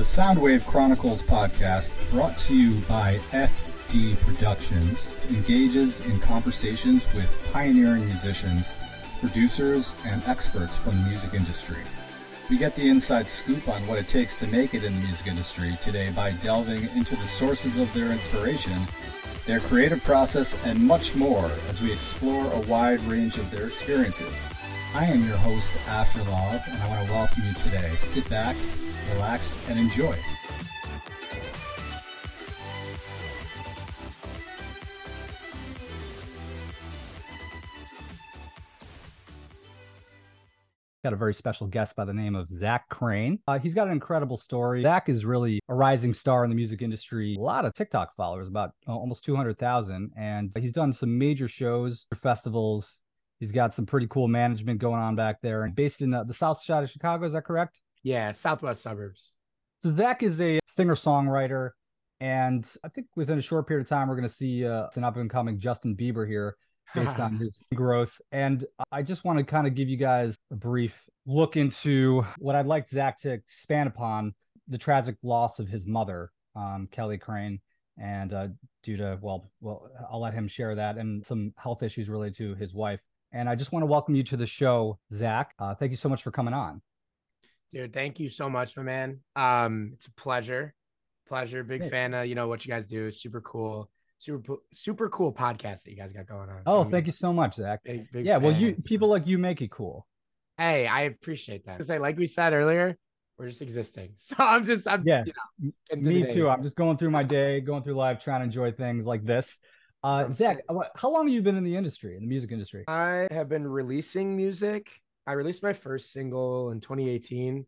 the Soundwave Chronicles podcast, brought to you by FD Productions, engages in conversations with pioneering musicians, producers, and experts from the music industry. We get the inside scoop on what it takes to make it in the music industry today by delving into the sources of their inspiration, their creative process, and much more as we explore a wide range of their experiences. I am your host, Asher Love, and I want to welcome you today. Sit back, relax, and enjoy. Got a very special guest by the name of Zach Crean. Uh, he's got an incredible story. Zach is really a rising star in the music industry. A lot of TikTok followers, about uh, almost 200,000. And he's done some major shows, festivals. He's got some pretty cool management going on back there. And based in the, the south side of Chicago, is that correct? Yeah, southwest suburbs. So Zach is a singer songwriter, and I think within a short period of time, we're going to see uh, an up and coming Justin Bieber here based on his growth. And I just want to kind of give you guys a brief look into what I'd like Zach to expand upon the tragic loss of his mother, um, Kelly Crean. And uh, due to, well, well, I'll let him share that and some health issues related to his wife. And I just want to welcome you to the show, Zach. Uh, thank you so much for coming on. Dude, thank you so much, my man. Um, it's a pleasure. Pleasure. Big fan of you know what you guys do. Super cool. Super super cool podcast that you guys got going on. So oh, thank you so much, Zach. Big, big yeah, fan. well, you people like you make it cool. Hey, I appreciate that. Say, like we said earlier, we're just existing. So I'm just, I'm, yeah, you know, me too. I'm just going through my day, going through life, trying to enjoy things like this. Uh, Zach, how long have you been in the industry, in the music industry? I have been releasing music. I released my first single in 2018.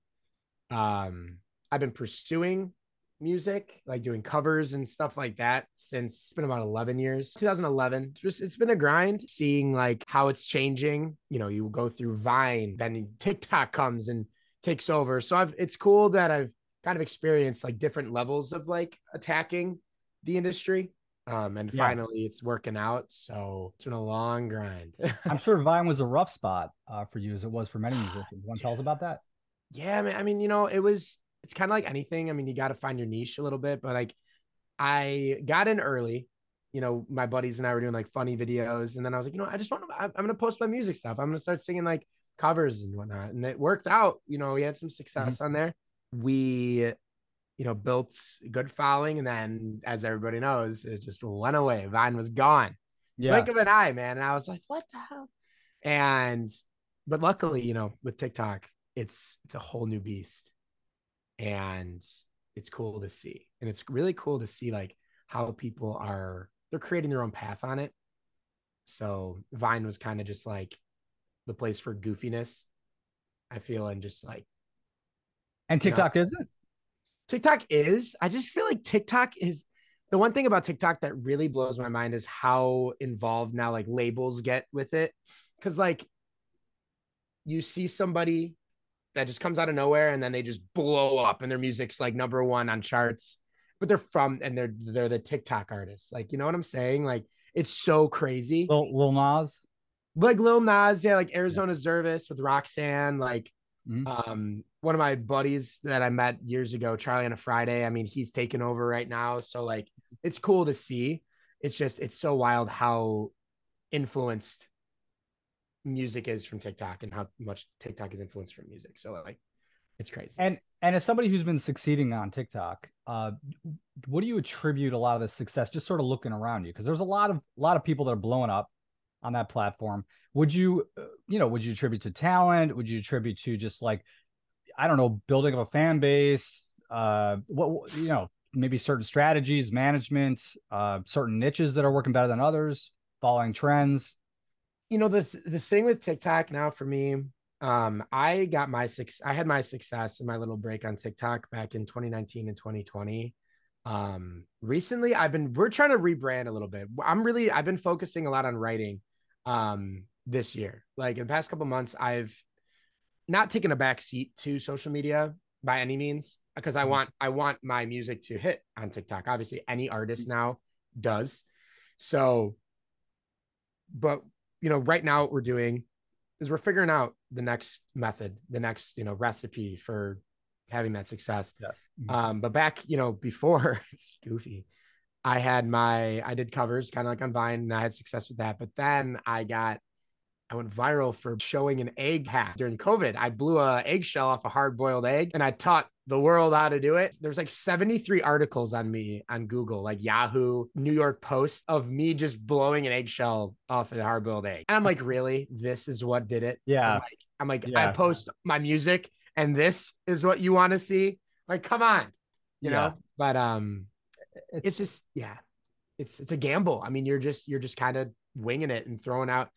Um, I've been pursuing music, like doing covers and stuff like that since it's been about 11 years. 2011. It's, just, it's been a grind seeing like how it's changing. You know, you go through Vine, then TikTok comes and takes over. So I've it's cool that I've kind of experienced like different levels of like attacking the industry. Um, and yeah. finally it's working out. So it's been a long grind. I'm sure Vine was a rough spot uh, for you as it was for many musicians. Want to tell us about that? Yeah, man. I mean, you know, it was it's kind of like anything. I mean, you got to find your niche a little bit, but like I got in early. You know, my buddies and I were doing like funny videos, and then I was like, you know, I just want to. I'm gonna post my music stuff. I'm gonna start singing like covers and whatnot, and it worked out. You know, we had some success mm-hmm. on there. We, you know, built good following, and then as everybody knows, it just went away. Vine was gone. Yeah. Blink of an eye, man. And I was like, what the hell? And but luckily, you know, with TikTok, it's it's a whole new beast and it's cool to see and it's really cool to see like how people are they're creating their own path on it so vine was kind of just like the place for goofiness i feel and just like and tiktok you know, isn't tiktok is i just feel like tiktok is the one thing about tiktok that really blows my mind is how involved now like labels get with it. Because like you see somebody that just comes out of nowhere and then they just blow up and their music's like number one on charts but they're from and they're they're the tiktok artists like you know what i'm saying? Like it's so crazy. Lil, lil nas? Like lil nas yeah like arizona yeah. zervas with roxanne like mm-hmm. um one of my buddies that i met years ago charlie on a friday i mean he's taken over right now so like it's cool to see it's just it's so wild how influenced music is from TikTok and how much TikTok is influenced from music. So like it's crazy. And and as somebody who's been succeeding on TikTok, uh what do you attribute a lot of the success just sort of looking around you? Because there's a lot of a lot of people that are blowing up on that platform. Would you uh, you know, would you attribute to talent? Would you attribute to just like I don't know, building up a fan base, uh what you know, maybe certain strategies, management, uh certain niches that are working better than others, following trends? you know the the thing with TikTok now for me, um, I got my six. I had my success in my little break on TikTok back in 2019 and 2020. Um, recently, I've been we're trying to rebrand a little bit. I'm really I've been focusing a lot on writing, um, this year. Like in the past couple months, I've not taking a back seat to social media by any means because I mm-hmm. want I want my music to hit on TikTok. Obviously, any artist now does. So, but you know, right now what we're doing is we're figuring out the next method, the next, you know, recipe for having that success. Yeah. Um, but back, you know, before it's goofy, I had my I did covers kind of like on Vine and I had success with that. But then I got I went viral for showing an egg hack during COVID. I blew a eggshell off a hard boiled egg and I taught the world how to do it. There's like 73 articles on me on Google, like Yahoo, New York Post, of me just blowing an eggshell off a hard boiled egg. And I'm like, really? This is what did it? Yeah. I'm like, I'm like Yeah. I post my music and this is what you want to see? Like, come on, you Yeah. know? But um, it's just yeah it's it's a gamble i mean you're just you're just kind of winging it and throwing out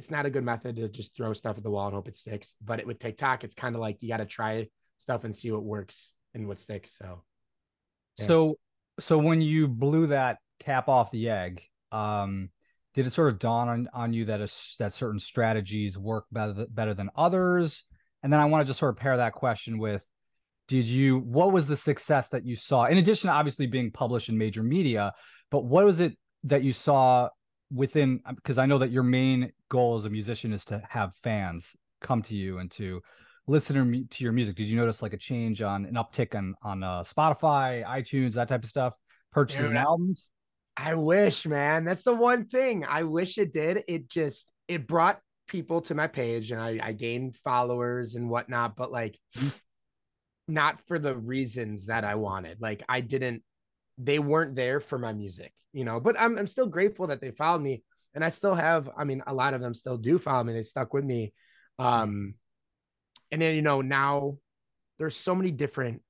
it's not a good method to just throw stuff at the wall and hope it sticks but it, with tiktok it's kind of like you got to try stuff and see what works and what sticks so yeah. So so when you blew that cap off the egg, um, did it sort of dawn on, on you that a, that certain strategies work better better than others? And then I want to just sort of pair that question with did you what was the success that you saw in addition to obviously being published in major media, but what was it that you saw within because I know that your main goal as a musician is to have fans come to you and to listen to your music. Did you notice like a change on an uptick on on uh, Spotify, iTunes, that type of stuff? Purchases Dude, and albums? i wish man that's the one thing i wish it did it just it brought people to my page and i, I gained followers and whatnot but like not for the reasons that i wanted like i didn't they weren't there for my music, you know. But I'm I'm still grateful that they followed me, and I still have. I mean, a lot of them still do follow me. They stuck with me, um, and then you know now there's so many different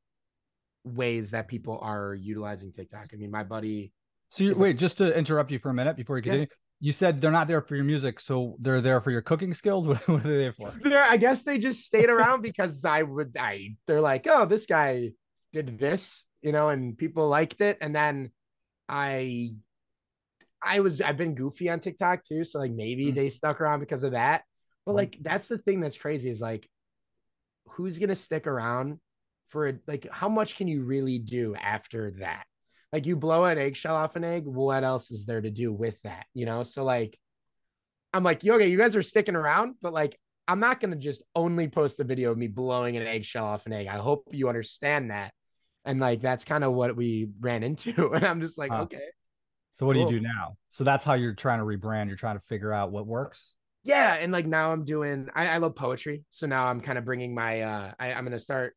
ways that people are utilizing TikTok. I mean, my buddy. So you, wait, just to interrupt you for a minute before you Yeah. continue. You said they're not there for your music, so they're there for your cooking skills. What, what are they there for? There, I guess they just stayed around because I would. I they're like, oh, this guy did this, you know, and people liked it, and then I, I was I've been goofy on TikTok too, so like maybe Mm. they stuck around because of that. But like that's the thing that's crazy is like, who's gonna stick around for it? Like, how much can you really do after that? Like, you blow an eggshell off an egg. What else is there to do with that? You know, so like. I'm like, okay, you guys are sticking around, but like, I'm not gonna just only post a video of me blowing an eggshell off an egg. I hope you understand that. And like, that's kind of what we ran into. And I'm just like, Huh. okay, So what do you do now? So that's how you're trying to rebrand. You're trying to figure out what works. yeah. And like now I'm doing, I, I love poetry, so now I'm kind of bringing my, uh, I, I'm gonna start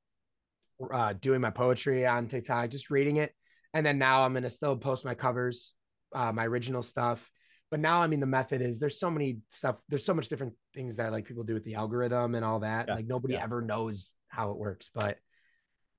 uh, doing my poetry on TikTok, just reading it, and then now I'm gonna still post my covers, uh, my original stuff. But now, I mean, the method is there's so many stuff, there's so much different things that like people do with the algorithm and all that. Yeah, Like nobody yeah. ever knows how it works, but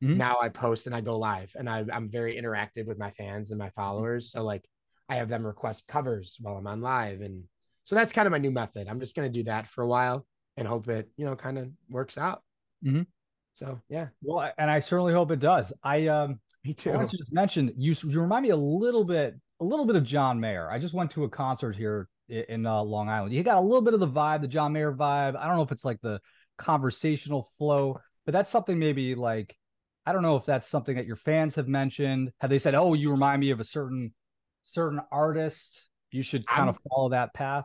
Mhm. now I post and I go live, and I, I'm very interactive with my fans and my followers. So like, I have them request covers while I'm on live, and so that's kind of my new method. I'm just gonna do that for a while and hope it, you know, kind of works out. Mhm. So yeah, Well, and I certainly hope it does. I um me too. to just mentioned you. You remind me a little bit, a little bit of John Mayer. I just went to a concert here i- in uh, Long Island. You got a little bit of the vibe, the John Mayer vibe. I don't know if it's like the conversational flow, but that's something maybe like I don't know if that's something that your fans have mentioned. Have they said, "Oh, you remind me of a certain certain artist. You should kind of I'm- follow that path."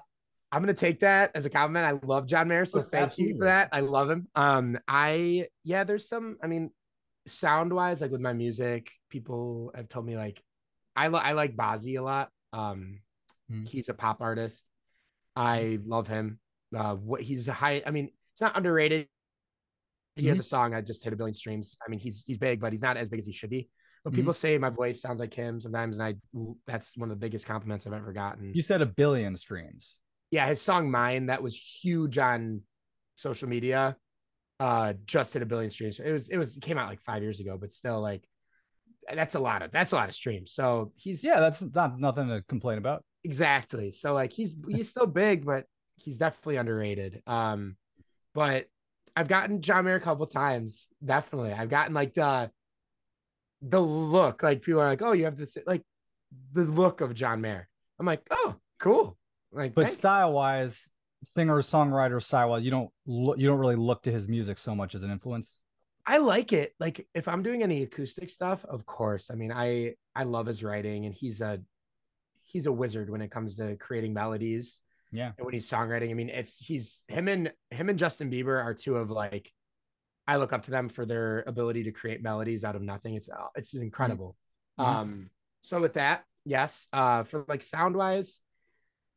I'm gonna take that as a compliment. I love John Mayer, so Oh, thank you for that. I love him. Um, I yeah, there's some. I mean, sound wise, like with my music, people have told me like, I li- I like Bazzi a lot. Um, Hmm. he's a pop artist. I love him. Uh, what he's a high. I mean, it's not underrated. He has a song I just hit a billion streams. I mean, he's he's big, but he's not as big as he should be. Mhm. people say my voice sounds like him sometimes, and I that's one of the biggest compliments I've ever gotten You said a billion streams. yeah, his song Mine that was huge on social media. Uh just hit a billion streams. It was it was it came out like five years ago, but still like that's a lot of that's a lot of streams. So he's Yeah, that's not nothing to complain about. exactly. So like he's he's still big, but he's definitely underrated. Um, but I've gotten John Mayer a couple times. Definitely. I've gotten like the the look, like people are like, oh, you have this like the look of John Mayer. I'm like, oh, cool. Like But style wise, singer songwriter style wise, you don't look, you don't really look to his music so much as an influence. I like it. Like if I'm doing any acoustic stuff, of course. I mean, I I love his writing and he's a he's a wizard when it comes to creating melodies Yeah. and when he's songwriting. I mean, it's he's him and him and Justin Bieber are two of like I look up to them for their ability to create melodies out of nothing. It's uh, it's incredible. Mhm. Um, so with that, yes. Uh, for like sound wise,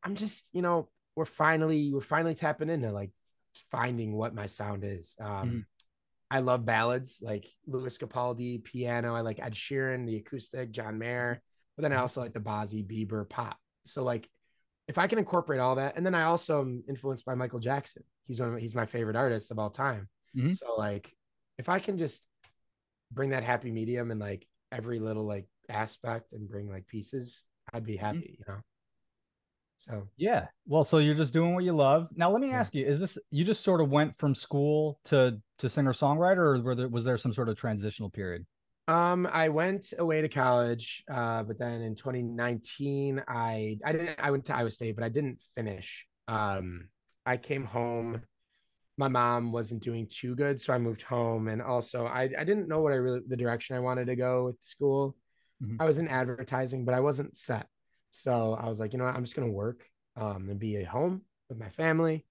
I'm just you know we're finally we're finally tapping into like finding what my sound is. Um, Mhm. I love ballads like Lewis Capaldi, piano. I like Ed Sheeran, the acoustic, John Mayer, but then I Mhm. also like the Bazzi, Bieber, pop. So like if I can incorporate all that, and then I also am influenced by Michael Jackson. He's one of he's my favorite artist of all time. Mhm. So like if I can just bring that happy medium and like every little like aspect and bring like pieces, I'd be happy, you know. So Yeah. Well, so you're just doing what you love. Now, let me Yeah. ask you: Is this you just sort of went from school to to singer songwriter, or were there, was there some sort of transitional period? Um, I went away to college, uh, but then in 2019, I I didn't I went to Iowa State, but I didn't finish. Um, I came home. My mom wasn't doing too good, so I moved home, and also I I didn't know what I really the direction I wanted to go with school. Mhm. I was in advertising, but I wasn't set. So I was like, you know what, I'm just gonna work, um, and be at home with my family,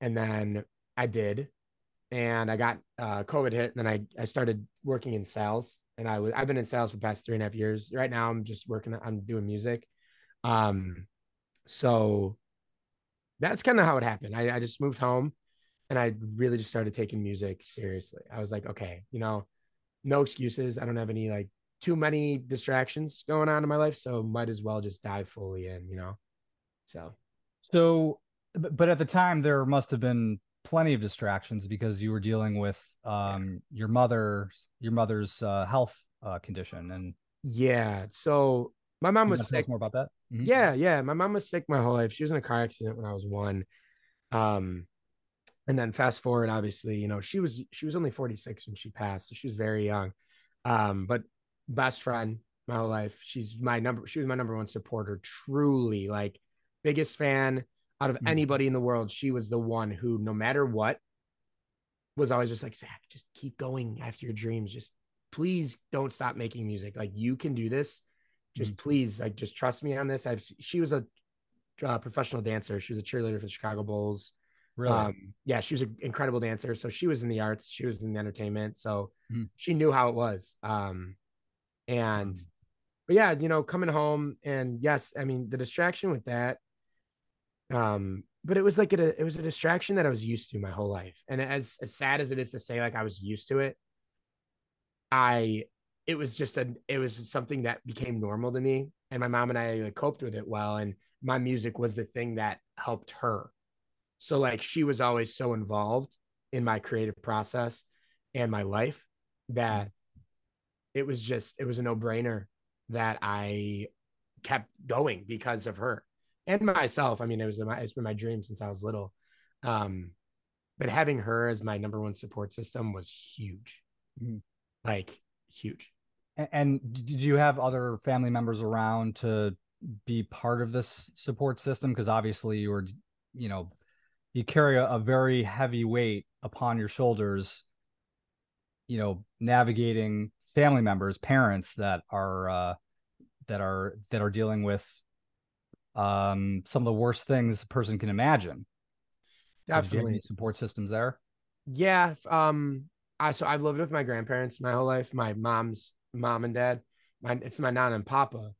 and then I did and I got uh, COVID hit, and then I I started working in sales, and I was I've been in sales for the past three and a half years. Right now, I'm just working. I'm doing music, um, so that's kind of how it happened. I I just moved home, and I really just started taking music seriously. I was like, okay, you know, no excuses. I don't have any like too many distractions going on in my life, so might as well just dive fully in, you know. So So, but at the time, there must have been plenty of distractions because you were dealing with um your mother, your mother's uh, health uh, condition, and yeah, so my mom was wanna tell us sick more about that. Mhm. Yeah, yeah. My mom was sick my whole life. She was in a car accident when I was one. Um, and then fast forward, obviously, you know, she was she was only 46 when she passed, so she was very young. Um, but best friend my whole life. She's my number, she was my number one supporter, truly, like biggest fan out of Mhm. anybody in the world. She was the one who, no matter what, was always just like, Zach, just keep going after your dreams. Just please don't stop making music. Like you can do this. Just please, like, just trust me on this. I've she was a uh, professional dancer. She was a cheerleader for the Chicago Bulls. Really? Um, yeah, she was an incredible dancer. So she was in the arts. She was in the entertainment. So Mhm. she knew how it was. Um, and Mhm. but yeah, you know, coming home and yes, I mean the distraction with that. Um, but it was like a, it was a distraction that I was used to my whole life. And as as sad as it is to say, like I was used to it, I it was just a it was something that became normal to me. And my mom and I like, coped with it well. And my music was the thing that helped her. So like she was always so involved in my creative process and my life that it was just it was a no-brainer that I kept going because of her and myself. I mean, it was my it's been my dream since I was little. Um, but having her as my number one support system was huge, Mhm. like huge. And did you have other family members around to be part of this support system? Because obviously you were, you know, you carry a, a very heavy weight upon your shoulders, you know, navigating family members, parents that are uh, that are that are dealing with um, some of the worst things a person can imagine. So did you have Definitely. any support systems there? Yeah. Um, I so I've lived with my grandparents my whole life, my mom's mom and dad. My it's my nana and papa.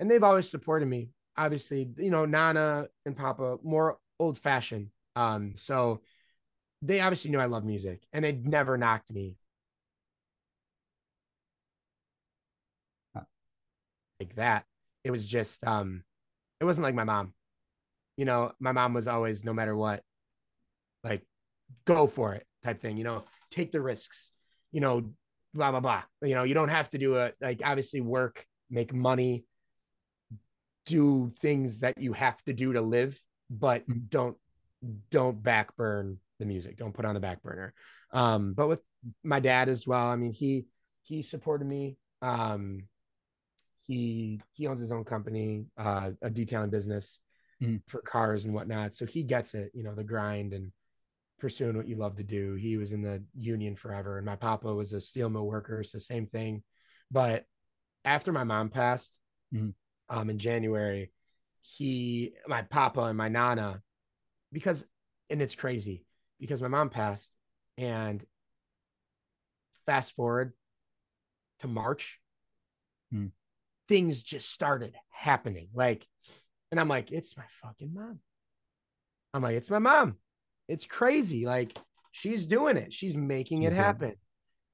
And they've always supported me. Obviously, you know, Nana and Papa more old fashioned. Um, so they obviously knew I love music and they'd never knocked me like that. It was just um it wasn't like my mom. You know, my mom was always no matter what, like go for it type thing, you know, take the risks, you know, blah blah blah. You know, you don't have to do it like obviously work, make money, do things that you have to do to live, but Mhm. don't don't backburn the music. Don't put on the back burner. Um, but with my dad as well, I mean, he he supported me. Um, he he owns his own company, uh, a detailing business Mhm. for cars and whatnot. So he gets it, you know, the grind and pursuing what you love to do. He was in the union forever, and my papa was a steel mill worker, so same thing. But after my mom passed, Mhm. um, in January, he, my papa and my nana, because, and it's crazy because my mom passed, and fast forward to March, Hmm. things just started happening. Like, and I'm like, it's my fucking mom. I'm like, it's my mom. It's crazy. Like, she's doing it. She's making it it. happen.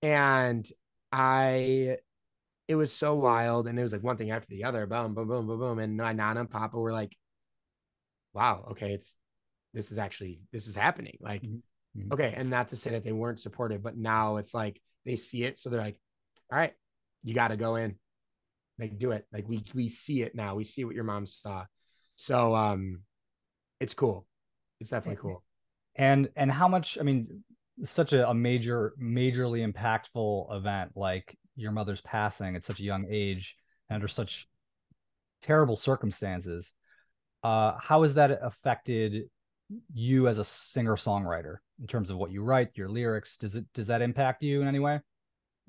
And I, it was so wild. And it was like one thing after the other, boom, boom, boom, boom, boom. And my Nana and Papa were like, wow, okay, it's, this is actually, this is happening. Like, Mhm. Mhm. okay. And not to say that they weren't supportive, but now it's like they see it. So they're like, all right, you got to go in, like do it. Like we, we see it now. We see what your mom saw. So, um, it's cool. It's definitely cool. and and how much i mean such a, a major majorly impactful event like your mother's passing at such a young age and under such terrible circumstances uh how has that affected you as a singer songwriter in terms of what you write your lyrics does it does that impact you in any way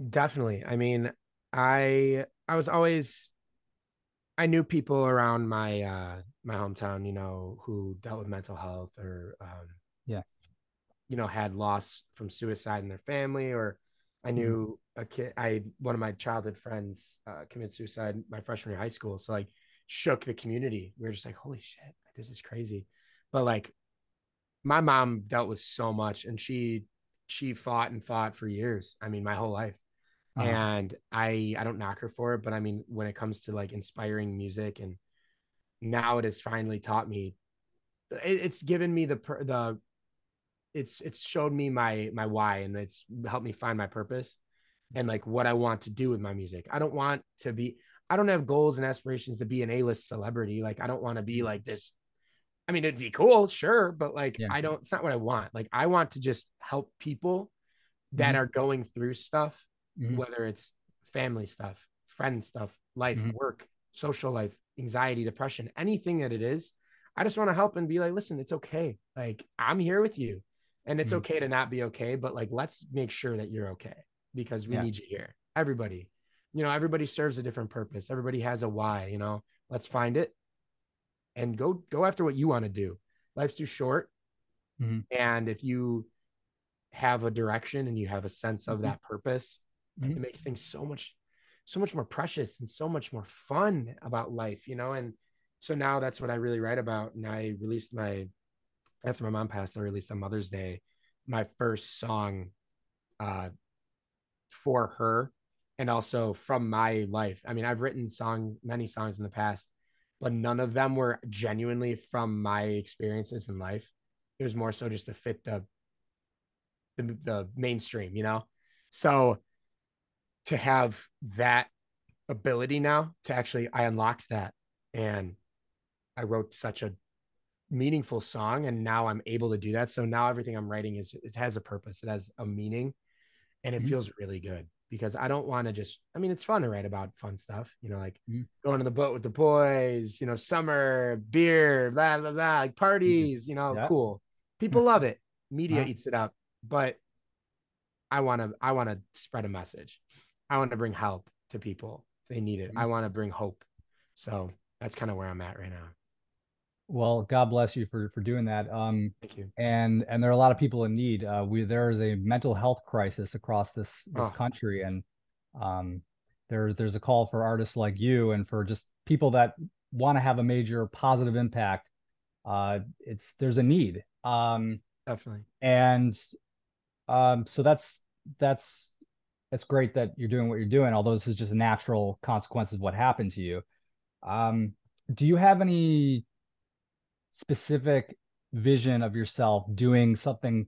Definitely. I mean, I I was always I knew people around my uh my hometown, you know, who dealt with mental health or um Yeah. you know, had loss from suicide in their family or I knew a kid I one of my childhood friends uh committed suicide my freshman year of high school. So like shook the community. We were just like, holy shit, this is crazy. But like my mom dealt with so much and she she fought and fought for years. I mean, my whole life Uh-huh. and I I don't knock her for it, but I mean when it comes to like inspiring music and now it has finally taught me it, it's given me the per- the it's it's showed me my my why and it's helped me find my purpose and like what I want to do with my music. I don't want to be I don't have goals and aspirations to be an A-list celebrity. Like I don't want to be like this I mean it'd be cool, sure, but like Yeah. I don't it's not what I want. Like I want to just help people that Mhm. are going through stuff Mhm. whether it's family stuff, friend stuff, life, Mhm. work, social life, anxiety, depression, anything that it is. I just want to help and be like, listen, it's okay. Like, I'm here with you. And it's Mhm. okay to not be okay, but like, let's make sure that you're okay because we Yeah. need you here. Everybody, you know, everybody serves a different purpose. Everybody has a why, you know, let's find it and go, go after what you want to do. Life's too short. Mhm. And if you have a direction and you have a sense of Mhm. that purpose, Mhm. it makes things so much so much more precious and so much more fun about life you know and so now that's what i really write about and i released my after my mom passed i released on mother's day my first song uh for her and also from my life i mean i've written song many songs in the past but none of them were genuinely from my experiences in life it was more so just to fit the the, the mainstream you know so to have that ability now to actually I unlocked that and I wrote such a meaningful song and now I'm able to do that. So now everything I'm writing is it has a purpose, it has a meaning and it Mhm. feels really good because I don't want to just I mean it's fun to write about fun stuff, you know, like Mhm. going on the boat with the boys, you know, summer, beer, blah blah blah, like parties, you know, Yeah. cool. People love it. Media Uh-huh. eats it up, but I want to I want to spread a message. I want to bring help to people. They need it. I Mhm. want to bring hope. So that's kind of where I'm at right now. Well god bless you for for doing that um Thank you. and and there are a lot of people in need. Uh, we there is a mental health crisis across this this Oh. country, and um, there there's a call for artists like you and for just people that want to have a major positive impact. Uh, it's there's a need, um, Definitely. and um, so that's that's it's great that you're doing what you're doing. Although this is just a natural consequence of what happened to you. Um, do you have any specific vision of yourself doing something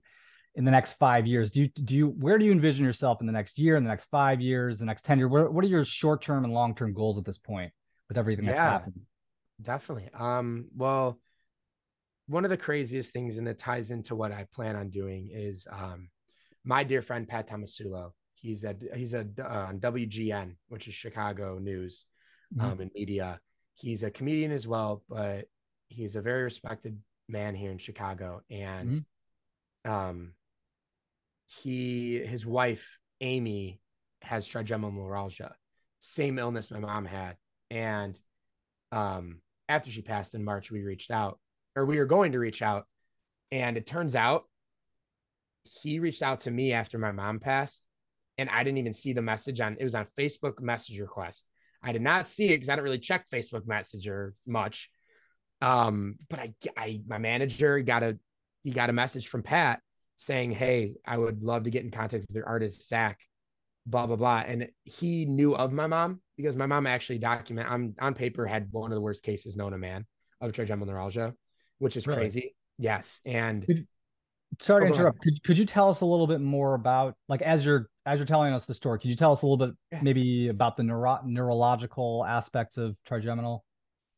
in the next five years? Do you do you where do you envision yourself in the next year, in the next five years, the next ten years? What what are your short term and long term goals at this point with everything that's Yeah. happened? Definitely. Um, well, one of the craziest things, and it ties into what I plan on doing, is um, my dear friend Pat Tomasulo. He's a he's a uh, on WGN, which is Chicago news Mhm. um, and media. He's a comedian as well, but he's a very respected man here in Chicago. And um, he his wife Amy has trigeminal neuralgia, same illness my mom had, and um, after she passed in March, we reached out, or we were going to reach out, and it turns out he reached out to me after my mom passed, and I didn't even see the message on it was on Facebook message request. I did not see it because I don't really check Facebook Messenger much. Um, but I, I, my manager got a, he got a message from Pat saying, "Hey, I would love to get in contact with your artist Zach." Blah blah blah, and he knew of my mom because my mom actually document. I'm on paper had one of the worst cases known to man of trigeminal neuralgia, which is Really? crazy. Yes, and Could- Sorry Oh, to interrupt. Could, could you tell us a little bit more about like as you're as you're telling us the story? Could you tell us a little bit maybe about the neuro- neurological aspects of trigeminal?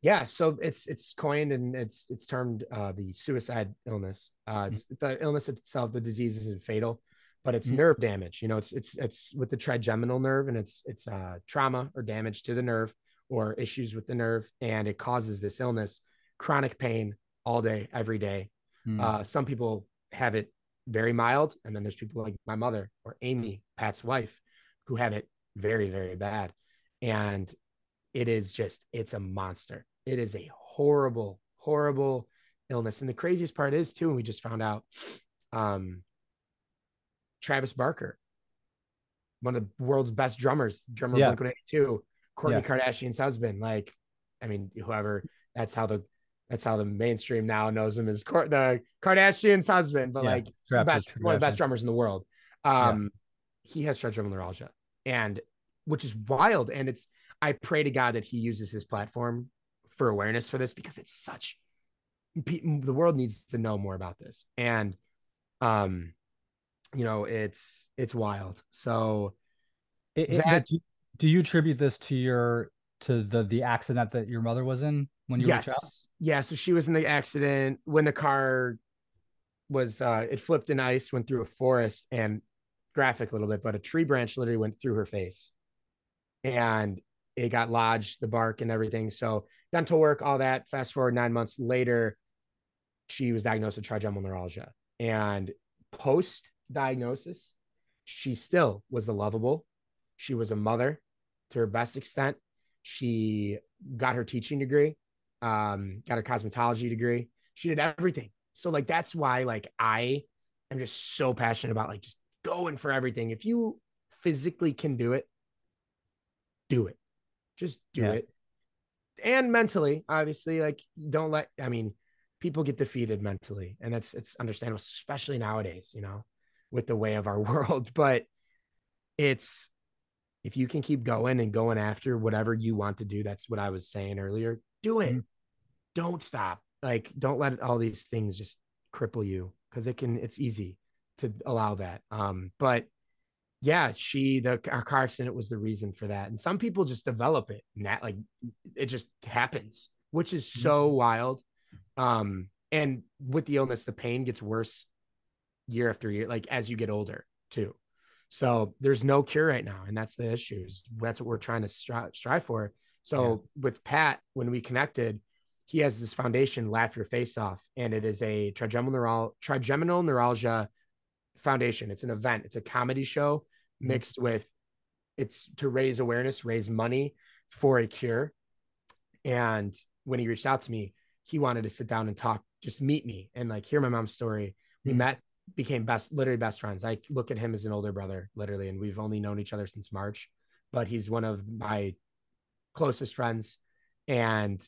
Yeah, so it's it's coined and it's it's termed uh, the suicide illness. Uh, it's the illness itself, the disease isn't fatal, but it's Mhm. nerve damage. You know, it's it's it's with the trigeminal nerve, and it's it's uh, trauma or damage to the nerve or issues with the nerve, and it causes this illness, chronic pain all day, every day. Hmm. Uh, some people have it very mild, and then there's people like my mother or Amy, Pat's wife, who have it very, very bad. And it is just, it's a monster. It is a horrible, horrible illness. And the craziest part is, too, and we just found out um, Travis Barker, one of the world's best drummers, drummer Yeah. of Blink 182, Kourtney Yeah. Kardashian's husband. Like, I mean, whoever, that's how the, that's how the mainstream now knows him as Court, the Kardashian's husband, but Yeah, like best, one of the best drummers in the world. Um, he has trigeminal neuralgia, and which is wild. And it's I pray to God that he uses his platform for awareness for this because it's such the world needs to know more about this. And um, you know, it's it's wild. So It- it- that- do, you attribute this to your to the the accident that your mother was in when you were a child? yes, yeah. So she was in the accident when the car was uh it flipped in ice, went through a forest and graphic a little bit, but a tree branch literally went through her face. And it got lodged, the bark and everything. So dental work, all that. Fast forward nine months later, she was diagnosed with trigeminal neuralgia. And post diagnosis, she still was a lovable. She was a mother to her best extent. She got her teaching degree, um, got her cosmetology degree. She did everything. So like that's why like I am just so passionate about like just going for everything. If you physically can do it, do it. Just do Yeah. it. And mentally, obviously, like don't let I mean, people get defeated mentally, and that's it's understandable, especially nowadays, you know, with the way of our world. But it's if you can keep going and going after whatever you want to do, that's what I was saying earlier. Do it. Mhm. Don't stop. Like, don't let all these things just cripple you because it can, it's easy to allow that. Um, but yeah, she, the our car accident was the reason for that. And some people just develop it and that like it just happens, which is so wild. Um, and with the illness, the pain gets worse year after year, like as you get older too. So there's no cure right now, and that's the issue. is That's what we're trying to strive, strive for. So with Pat, when we connected, he has this foundation, Laugh Your Face Off, and it is a trigeminal, neural, trigeminal neuralgia foundation. It's an event. It's a comedy show. Mixed with it's to raise awareness, raise money for a cure. And when he reached out to me, he wanted to sit down and talk, just meet me and like hear my mom's story. We Mhm. met, became best, literally best friends. I look at him as an older brother, literally, and we've only known each other since March, but he's one of my closest friends. And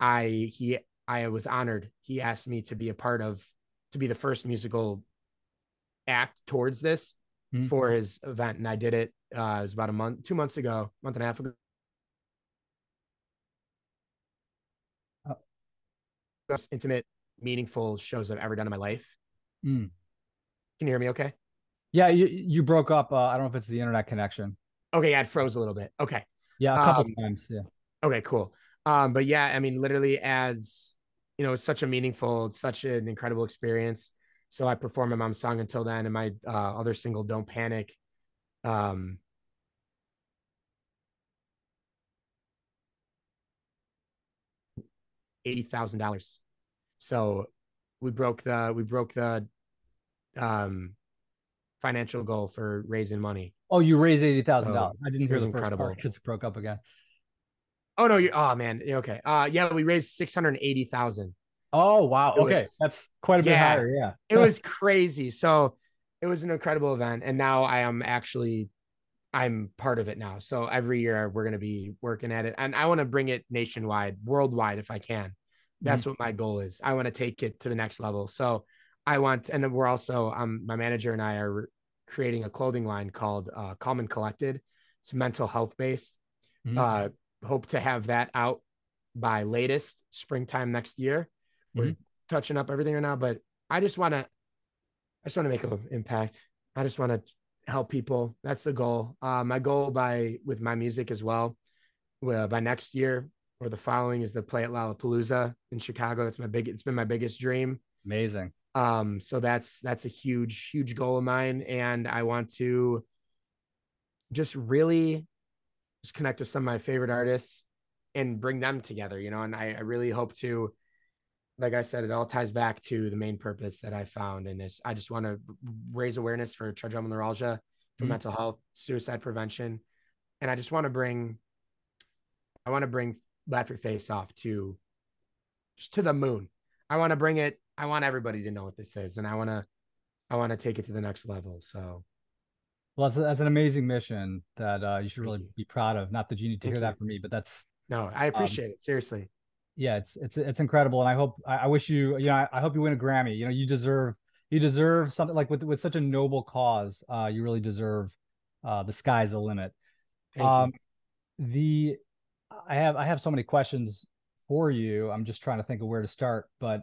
I, he, I was honored. He asked me to be a part of, to be the first musical act towards this Mhm. for his event. And I did it. Uh, it was about a month, two months ago, month and a half ago. Uh. Most intimate, meaningful shows I've ever done in my life. Mm. Can you hear me okay? Yeah, you you broke up. Uh, I don't know if it's the internet connection. Okay, yeah, it froze a little bit. Okay. Yeah, a couple Um, times. Yeah. Okay, cool. Um, but yeah, I mean, literally, as you know, it's such a meaningful, such an incredible experience. So I performed my mom's song until then, and my uh, other single, "Don't Panic." Um, eighty thousand dollars. So we broke the we broke the um financial goal for raising money. Oh, you raised eighty thousand dollars. I didn't it hear the first incredible. because it broke up again. Oh no, you oh man, okay. Uh yeah, we raised six hundred eighty thousand. Oh wow. It Okay, was- that's quite a bit Yeah. higher. Yeah. It was crazy. So it was an incredible event, and now I am actually I'm part of it now. So every year we're going to be working at it, and I want to bring it nationwide, worldwide, if I can. That's mm-hmm. what my goal is. I want to take it to the next level. So I want, and we're also, um, my manager and I are creating a clothing line called uh, Calm and Collected. It's mental health based. Mm-hmm. Uh, hope to have that out by latest springtime next year. We're mm-hmm. touching up everything right now, but I just want to, I just want to make an impact. I just want to help people. That's the goal. Uh, my goal by with my music as well. Well, by next year or the following is to play at Lollapalooza in Chicago. That's my big. It's been my biggest dream. Amazing. Um, so that's that's a huge, huge goal of mine, and I want to just really just connect with some of my favorite artists and bring them together. You know, and I, I really hope to like I said, it all ties back to the main purpose that I found. And is I just want to raise awareness for trigeminal neuralgia, for mm-hmm. mental health, suicide prevention. And I just want to bring, I want to bring Laugh Your Face Off to just to the moon. I want to bring it. I want everybody to know what this is. And I want to, I want to take it to the next level. So, well, that's, that's an amazing mission that uh, you should Thank really you. be proud of. Not that you need to Thank hear you. that from me, but that's no, I um, appreciate um, it. Seriously yeah, it's it's it's incredible, and I hope I, I wish you you know I, I, hope you win a Grammy. You know, you deserve you deserve something like with with such a noble cause. Uh, you really deserve uh, the sky's the limit. Thank um, you. the I have I have so many questions for you. I'm just trying to think of where to start, but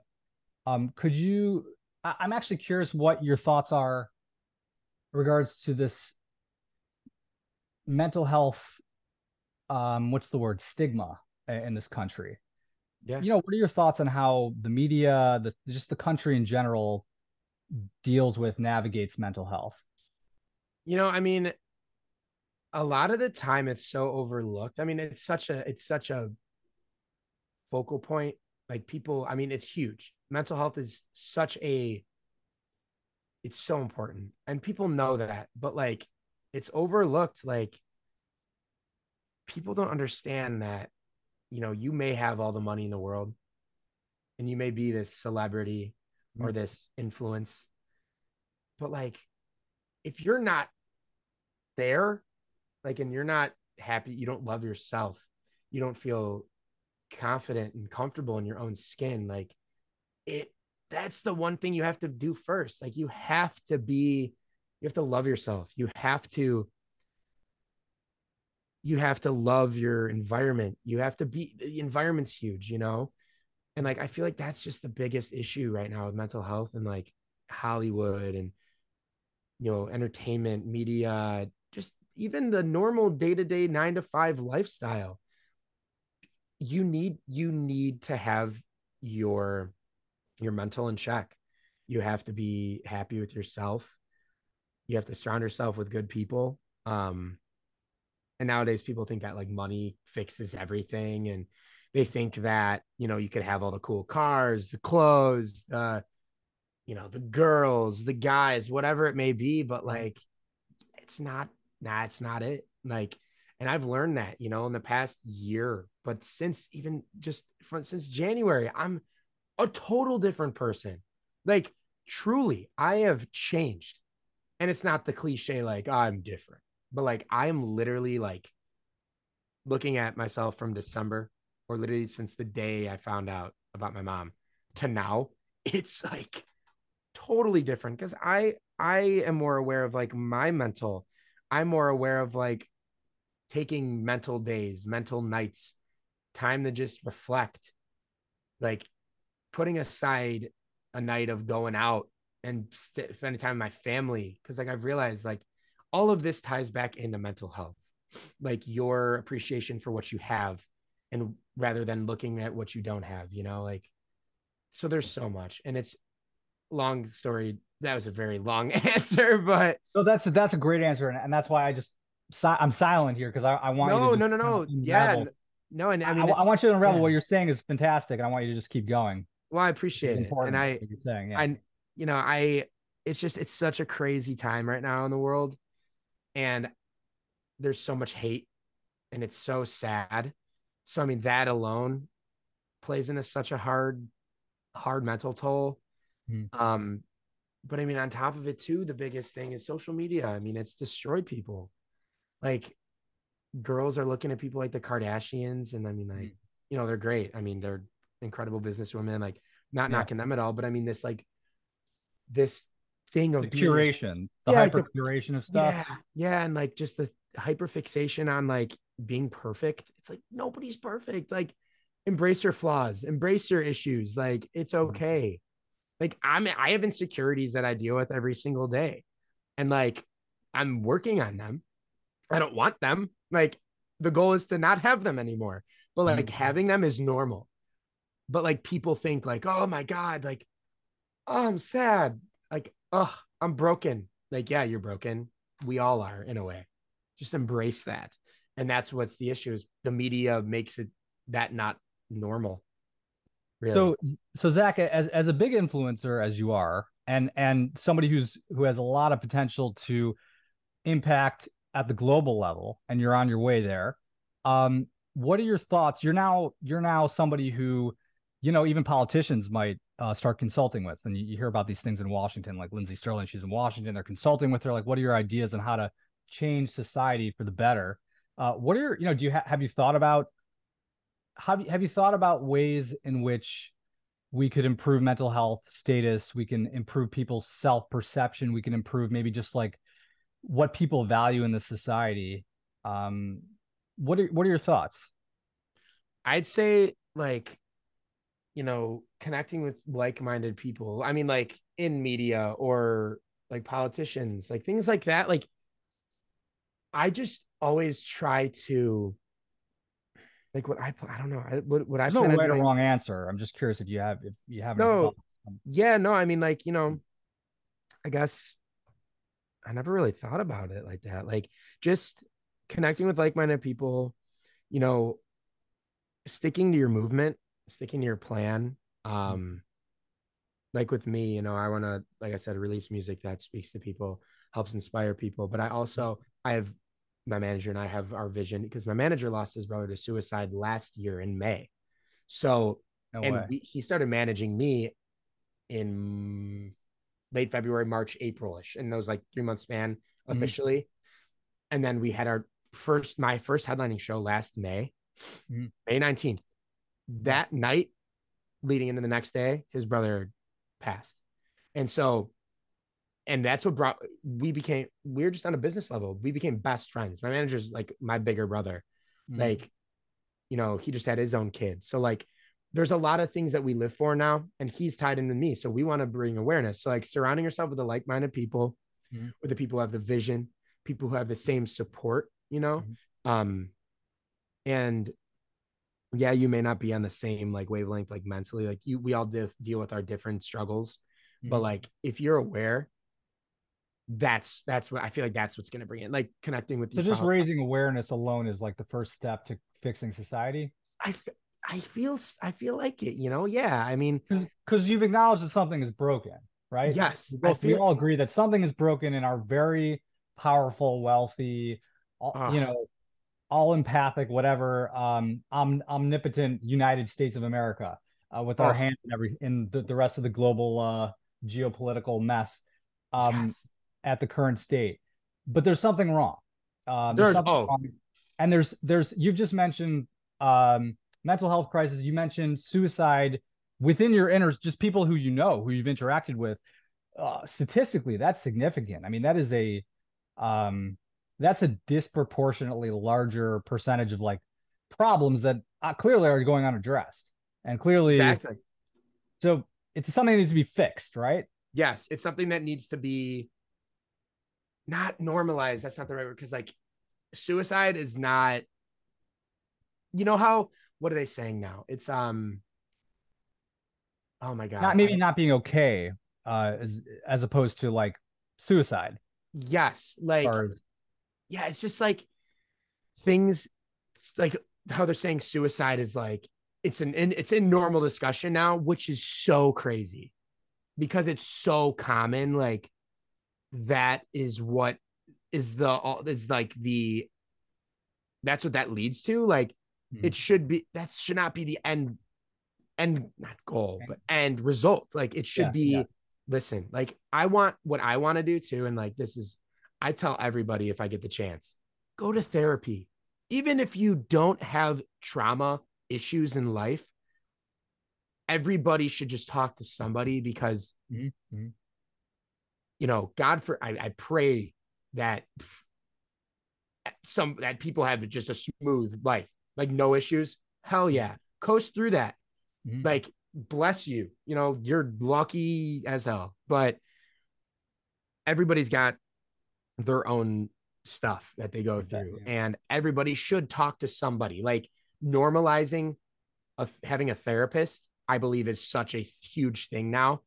um, could you? I, I'm actually curious what your thoughts are regards to this mental health um what's the word stigma in this country yeah. You know, what are your thoughts on how the media, the just the country in general deals with navigates mental health? You know, I mean, a lot of the time it's so overlooked. I mean, it's such a it's such a focal point. Like people, I mean, it's huge. Mental health is such a it's so important. And people know that, but like it's overlooked. Like people don't understand that you know, you may have all the money in the world and you may be this celebrity or mm. this influence, but like if you're not there, like, and you're not happy, you don't love yourself, you don't feel confident and comfortable in your own skin, like it, that's the one thing you have to do first. Like, you have to be, you have to love yourself. You have to you have to love your environment. You have to be the environment's huge, you know? And like I feel like that's just the biggest issue right now with mental health and like Hollywood and you know, entertainment, media, just even the normal day-to-day 9 to 5 lifestyle. You need you need to have your your mental in check. You have to be happy with yourself. You have to surround yourself with good people. Um and nowadays people think that like money fixes everything and they think that, you know, you could have all the cool cars, the clothes, the you know, the girls, the guys, whatever it may be, but mm-hmm. like it's not nah, it's not it. Like and I've learned that, you know, in the past year, but since even just from since January, I'm a total different person. Like truly, I have changed. And it's not the cliche like oh, I'm different but like I am literally like looking at myself from December or literally since the day I found out about my mom to now, it's like totally different because I I am more aware of like my mental. I'm more aware of like taking mental days, mental nights, time to just reflect, like putting aside a night of going out and st- spending time with my family. Cause like I've realized like all of this ties back into mental health, like your appreciation for what you have, and rather than looking at what you don't have, you know, like so there's so much, and it's long story. That was a very long answer, but no, that's that's a great answer, and, and that's why I just I'm silent here because I, I want no, you no, no, no, yeah, no, and I mean, I, I want you to unravel yeah. what you're saying is fantastic, and I want you to just keep going. Well, I appreciate it, and I, saying, yeah. I, you know, I, it's just it's such a crazy time right now in the world, and there's so much hate and it's so sad so i mean that alone plays into such a hard hard mental toll mm. um but I mean, on top of it, too, the biggest thing is social media. I mean, it's destroyed people. Like, girls are looking at people like the Kardashians, and I mean, like, mm. you know, they're great. I mean, they're incredible businesswomen. Like, not yeah. knocking them at all, but I mean, this like this thing of the curation, the yeah, hyper curation of stuff. Yeah, yeah, and like just the hyper fixation on like being perfect. It's like nobody's perfect. Like, embrace your flaws, embrace your issues. Like, it's mm. okay. Like I'm I have insecurities that I deal with every single day. And like I'm working on them. I don't want them. Like the goal is to not have them anymore. But like mm-hmm. having them is normal. But like people think like, "Oh my god, like oh, I'm sad." Like, "Oh, I'm broken." Like, yeah, you're broken. We all are in a way. Just embrace that. And that's what's the issue is the media makes it that not normal. Really. So, so Zach, as as a big influencer as you are, and and somebody who's who has a lot of potential to impact at the global level, and you're on your way there. Um, what are your thoughts? You're now you're now somebody who, you know, even politicians might uh, start consulting with, and you, you hear about these things in Washington, like Lindsey Stirling. She's in Washington. They're consulting with her. Like, what are your ideas on how to change society for the better? Uh, what are your, you know, do you ha- have you thought about have you have you thought about ways in which we could improve mental health status we can improve people's self perception we can improve maybe just like what people value in the society um what are what are your thoughts i'd say like you know connecting with like-minded people i mean like in media or like politicians like things like that like i just always try to like what I I don't know. I what, what I no right or wrong answer. I'm just curious if you have if you have no. Yeah, no. I mean, like you know, I guess I never really thought about it like that. Like just connecting with like-minded people, you know, sticking to your movement, sticking to your plan. Mm-hmm. Um, like with me, you know, I want to, like I said, release music that speaks to people, helps inspire people. But I also I have my manager and I have our vision because my manager lost his brother to suicide last year in May. So, no and we, he started managing me in late February, March, Aprilish, in those like three month span mm-hmm. officially. Mm-hmm. And then we had our first, my first headlining show last May, mm-hmm. May 19th. That night, leading into the next day, his brother passed. And so and that's what brought we became we were just on a business level we became best friends my manager's like my bigger brother mm-hmm. like you know he just had his own kids so like there's a lot of things that we live for now and he's tied in with me so we want to bring awareness so like surrounding yourself with the like-minded people mm-hmm. with the people who have the vision people who have the same support you know mm-hmm. um and yeah you may not be on the same like wavelength like mentally like you we all deal with our different struggles but mm-hmm. like if you're aware that's that's what I feel like that's what's going to bring it like connecting with. So just problems. raising awareness alone is like the first step to fixing society. I I feel I feel like it. You know, yeah. I mean, because you've acknowledged that something is broken, right? Yes, we, both, feel... we all agree that something is broken in our very powerful, wealthy, you know, all empathic, whatever, um, om- omnipotent United States of America, uh, with our hands in every in the, the rest of the global uh, geopolitical mess. Um, yes at the current state, but there's something wrong. Um, there's, there's oh. Wrong. and there's there's you've just mentioned um, mental health crisis. You mentioned suicide within your inner, just people who you know, who you've interacted with. Uh, statistically, that's significant. I mean, that is a um, that's a disproportionately larger percentage of like problems that uh, clearly are going unaddressed, and clearly, exactly. So it's something that needs to be fixed, right? Yes, it's something that needs to be not normalized. That's not the right word because like suicide is not. You know how? What are they saying now? It's um. Oh my god! Not maybe not being okay, uh, as as opposed to like suicide. Yes, like as... yeah, it's just like things like how they're saying suicide is like it's an it's in normal discussion now, which is so crazy because it's so common. Like that is what is the is like the that's what that leads to like mm-hmm. it should be that should not be the end end not goal but end result like it should yeah, be yeah. listen, like I want what I want to do too. And like, this is, I tell everybody if I get the chance, go to therapy. Even if you don't have trauma issues in life, everybody should just talk to somebody because, Mhm. you know, God for, I, I pray that some, that people have just a smooth life, like no issues. Hell yeah. Coast through that. Mhm. Like, bless you. You know, you're lucky as hell, but everybody's got their own stuff that they go through, yeah. and everybody should talk to somebody. Like normalizing of having a therapist, I believe, is such a huge thing now.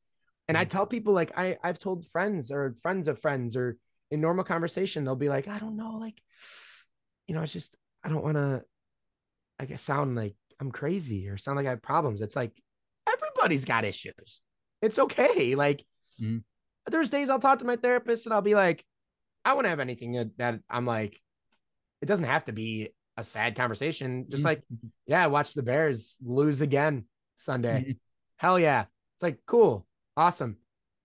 And I Mhm. tell people, like I I've told friends or friends of friends or in normal conversation, they'll be like, I don't know, like, you know, it's just I don't want to, I guess, sound like I'm crazy or sound like I have problems. It's like everybody's got issues. It's okay. Like Mhm. there's days I'll talk to my therapist and I'll be like, I wouldn't have anything that, I'm like, it doesn't have to be a sad conversation. Just like, yeah, watch the Bears lose again Sunday. Mhm. Hell yeah. It's like, cool, awesome.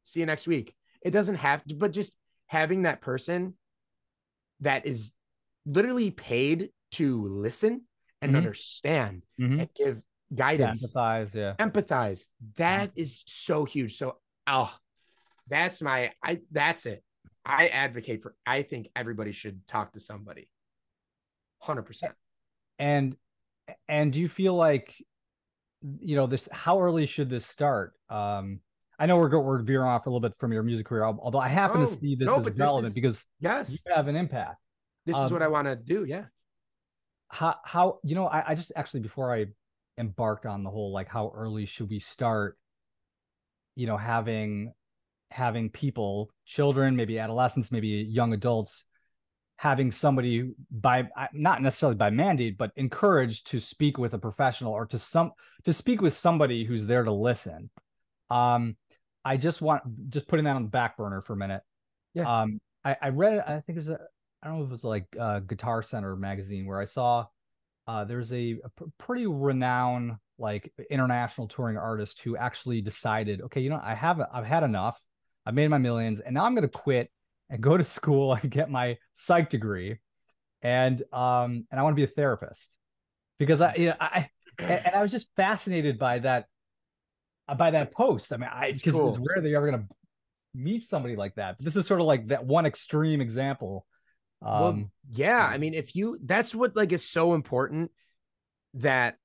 See you next week. It doesn't have to, but just having that person that is literally paid to listen and Mhm. understand Mhm. and give guidance, empathize, yeah. empathize. That is so huge. So, oh, that's my, I, that's it. I advocate for, I think everybody should talk to somebody. 100%. and and do you feel like you know this how early should this start um i know we're go, we're veering off a little bit from your music career although i happen Oh, to see this no, as but this relevant is- because Yes. you have an impact This is um, what I want to do. Yeah. how how you know I, I just actually before i embarked on the whole like how early should we start you know having having people children maybe adolescents maybe young adults having somebody by not necessarily by mandate but encouraged to speak with a professional or to some to speak with somebody who's there to listen. Um i just want just putting that on the back burner for a minute. Yeah. um i i read i think it was a i don't know if it was like uh guitar center magazine where i saw uh there's a, a pr- pretty renowned like international touring artist who actually decided okay you know i have i've had enough i've made my millions and now i'm going to quit and go to school and get my psych degree and um and i want to be a therapist because i you know i and, i was just fascinated by that uh, by that post i mean i It's because cool. it's rare that you're ever going to meet somebody like that but this is sort of like that one extreme example um well, yeah. yeah. I mean, if you, that's what like is so important that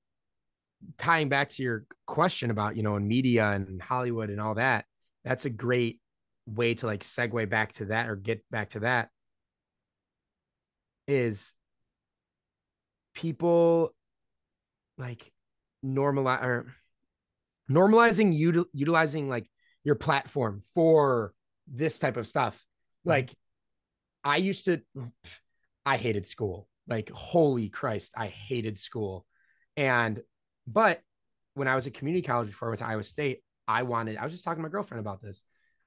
tying back to your question about, you know, in media and Hollywood and all that, that's a great way to like segue back to that or get back to that is people like normalize or normalizing util- utilizing like your platform for this type of stuff. Like I used to I hated school. Like holy Christ, I hated school. And but when I was at community college before I went to Iowa State, I wanted I was just talking to my girlfriend about this.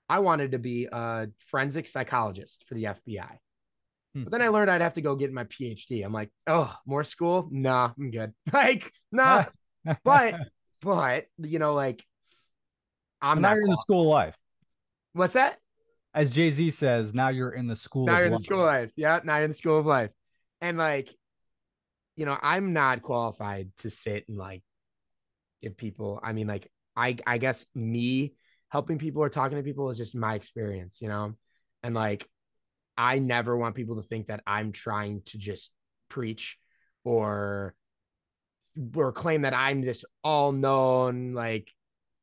I wanted to be a forensic psychologist for the FBI. Hmm. But then I learned I'd have to go get my PhD. I'm like, oh, more school? Nah, I'm good. Like, nah. but but you know, like I'm now not you're in the school of life What's that? as jay-z says now you're in the school now you're in the school life. Yeah, now you're in the school of life. And like, you know, I'm not qualified to sit and like give people. I mean, like, I I guess me helping people or talking to people is just my experience, you know? And like I never want people to think that I'm trying to just preach or or claim that I'm this all-known like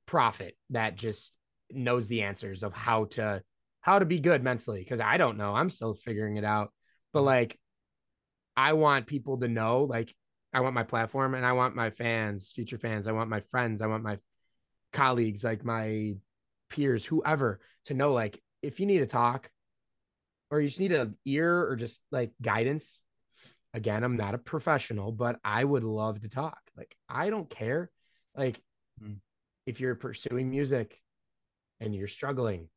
prophet that just knows the answers of how to how to be good mentally because I don't know. I'm still figuring it out. But mm-hmm. like I want people to know like I want my platform and I want my fans, future fans, I want my friends, I want my colleagues, like my peers, whoever to know like if you need to talk or you just need an ear or just like guidance. Again, I'm not a professional, but I would love to talk. Like I don't care. Like Mm. if you're pursuing music and you're struggling,